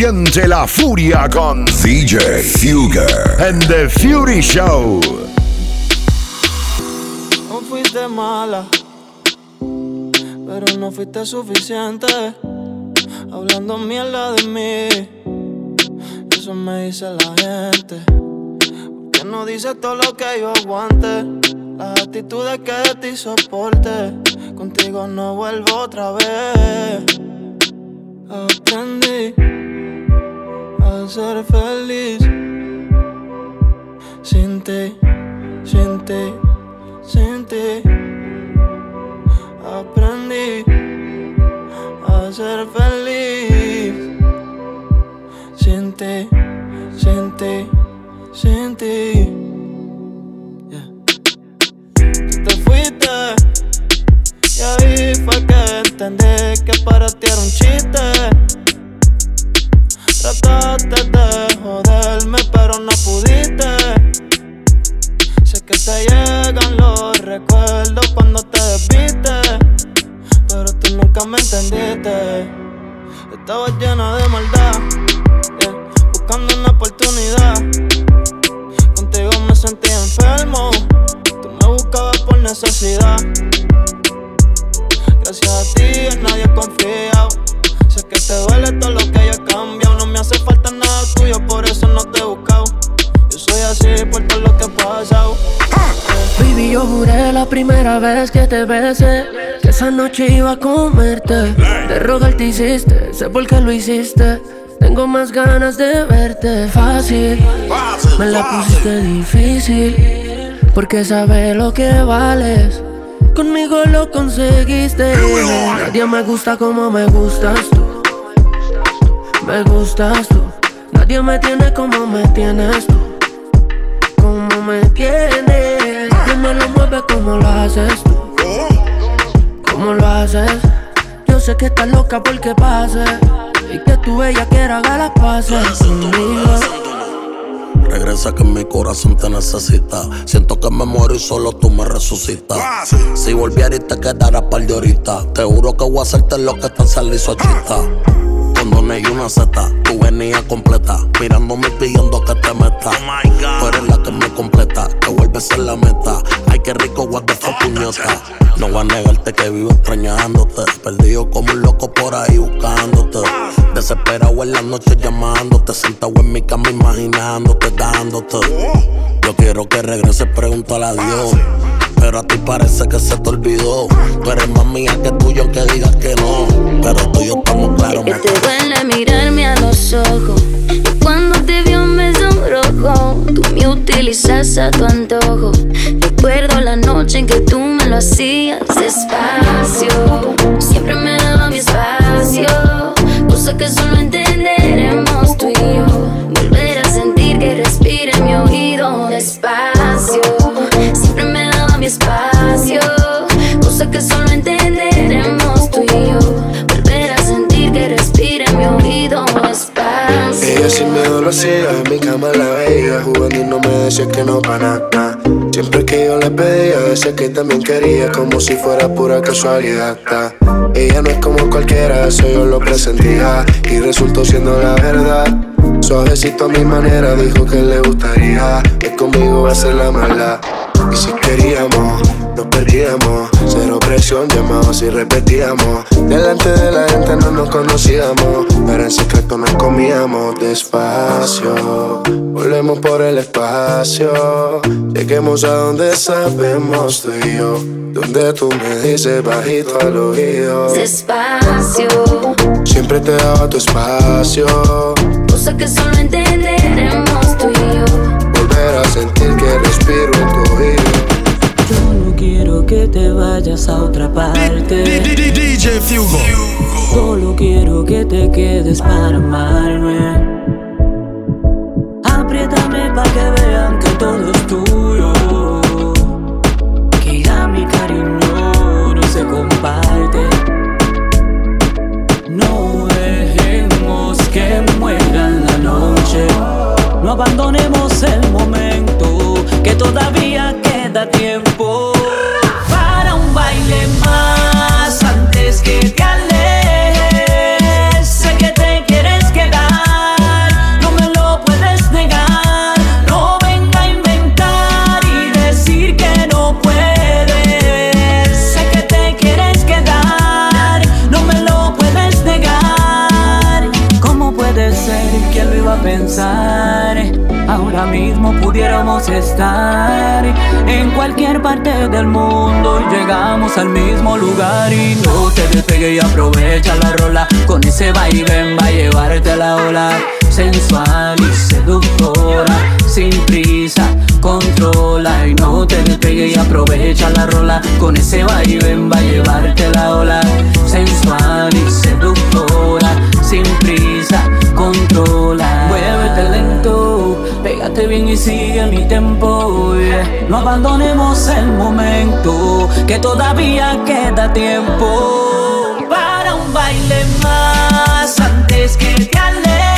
Siente la furia con DJ Fugger en The Fury Show. No fuiste mala, pero no fuiste suficiente. Hablando mierda de mí, eso me dice la gente. ¿Por qué no dices todo lo que yo aguante? Las actitudes que de ti soporte. Contigo no vuelvo otra vez. Aprendí ser feliz sin ti, sin ti, sin ti. Aprendí a ser feliz Estabas llena de maldad, yeah, buscando una oportunidad. Contigo me sentí enfermo. Tú me buscabas por necesidad. Gracias a ti en nadie he. Sé que te duele todo lo que yo he cambiado. No me hace falta nada tuyo, por eso no te he buscado. Soy así por todo lo que he pasado. Baby, yo juré la primera vez que te besé Que esa noche iba a comerte. De rogar te hiciste, sé por qué lo hiciste. Tengo más ganas de verte. Fácil, me la pusiste difícil Porque sabes lo que vales. Conmigo lo conseguiste. Nadie me gusta como me gustas tú. Me gustas tú. Nadie me tiene como me tienes tú me tienes Nadie me lo mueve como lo haces tú Como lo haces Yo sé que estás loca porque pase Y que tu bella quiera haga las pases Regresa que mi corazón te necesita. Siento que me muero y solo tú me resucitas. Si volviera y te quedara par de horita, te juro que voy a hacerte lo que te hizo chita. Condones y una seta, tú venías completa. Mirándome pidiendo que te meta. Tú eres la que me completa, que vuelve a ser la meta. Ay, qué rico, what the fuck, puñeta. No voy a negarte que vivo extrañándote. Perdido como un loco por ahí buscándote. Desesperado en la noche llamándote. Sentado en mi cama imaginándote, dándote. Yo quiero que regreses, pregúntale a Dios. Pero a ti parece que se te olvidó. Tú eres más mía que tuyo, aunque digas que no. Pero tú y yo estamos claros, Que te duele mirarme a los ojos. Y cuando te vio me sonrojó. Tú me utilizas a tu antojo. Recuerdo la noche en que tú me lo hacías despacio. Siempre me daba mi espacio. Decía que no para nada. Siempre que yo le pedía, decía que también quería Como si fuera pura casualidad. Ta. Ella no es como cualquiera, eso yo lo presentía Y resultó siendo la verdad. Suavecito a mi manera, dijo que le gustaría Que conmigo va a ser la mala. Y si queríamos, nos perdíamos. Cero presión, llamados y repetíamos. Delante de la gente no nos conocíamos Pero en secreto nos comíamos despacio. Volvemos por el espacio Lleguemos a donde sabemos tú y yo. Donde tú me dices bajito al oído. Despacio. Siempre te daba tu espacio. Cosa que solo entenderemos tú y yo. Volver a sentir que a otra parte. DJ Fugo. Solo quiero que te quedes para amarme. Apriétame pa' que vean que todo es tuyo. Que ya mi cariño no se comparte. No dejemos que muera la noche. No abandonemos mismo pudiéramos estar en cualquier parte del mundo llegamos al mismo lugar. Y no te despegue y aprovecha la rola con ese vaivén va a llevarte a la ola sensual y seductora. Sin prisa controla y no te despegue y aprovecha la rola con ese vaivén va a llevarte a la ola sensual y seductora. Sin prisa pégate bien y sigue mi tempo no abandonemos el momento que todavía queda tiempo para un baile más antes que te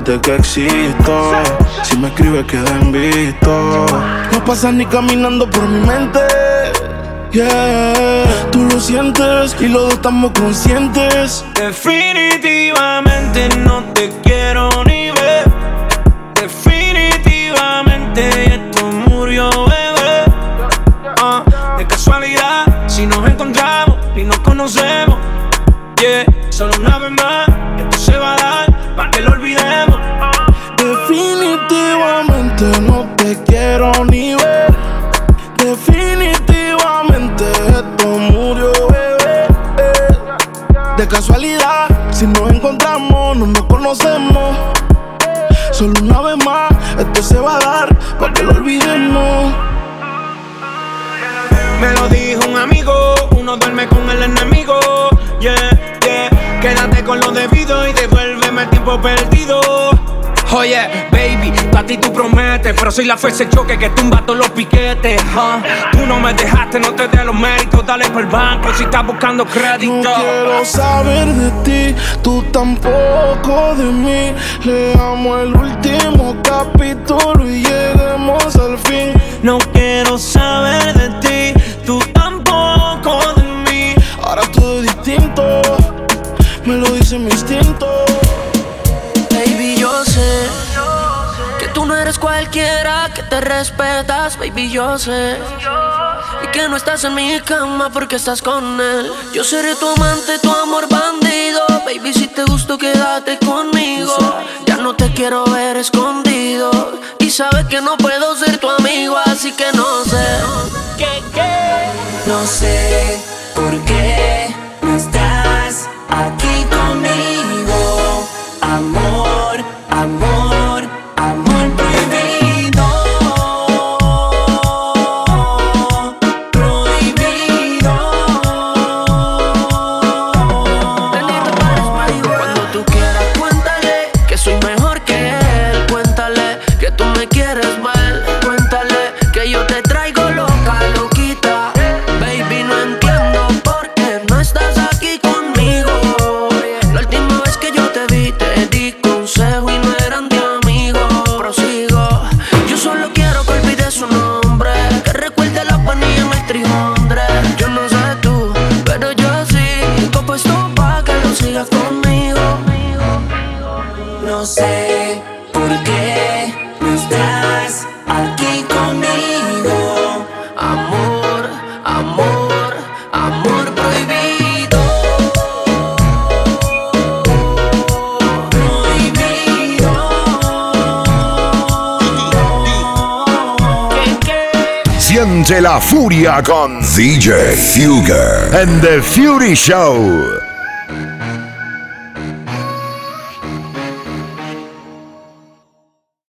olvídate que existo. Si me escribes, queda en visto. No pasas ni caminando por mi mente. Yeah, tú lo sientes y los dos estamos conscientes. Definitivamente no te quiero ni ver. Definitivamente esto murió, bebé. Ah, de casualidad, si nos encontramos y nos conocemos. Encontramos, no nos conocemos. Solo una vez más, esto se va a dar para que lo olvidemos. Me lo dijo un amigo, uno duerme con el enemigo. Yeah, yeah. Quédate con lo debido y devuélveme el tiempo perdido. Oye, baby, a ti tú prometes, pero soy la fuerza de choque que tumba todos los piquetes. huh. Tú no me dejaste, no te dé los méritos, dale por el banco si estás buscando crédito. No quiero saber de ti, tú tampoco de mí. Leamos el último capítulo y lleguemos al fin. No quiero saber de ti, tú tampoco de mí. Ahora todo es distinto, me lo dice mi instinto. Yo sé que tú no eres cualquiera, que te respetas, baby, yo sé. Y que no estás en mi cama porque estás con él. Yo seré tu amante, tu amor bandido. Baby, si te gusto, quédate conmigo. Ya no te quiero ver escondido. Y sabes que no puedo ser tu amigo, Siente la furia con DJ Fugger and the Fury Show.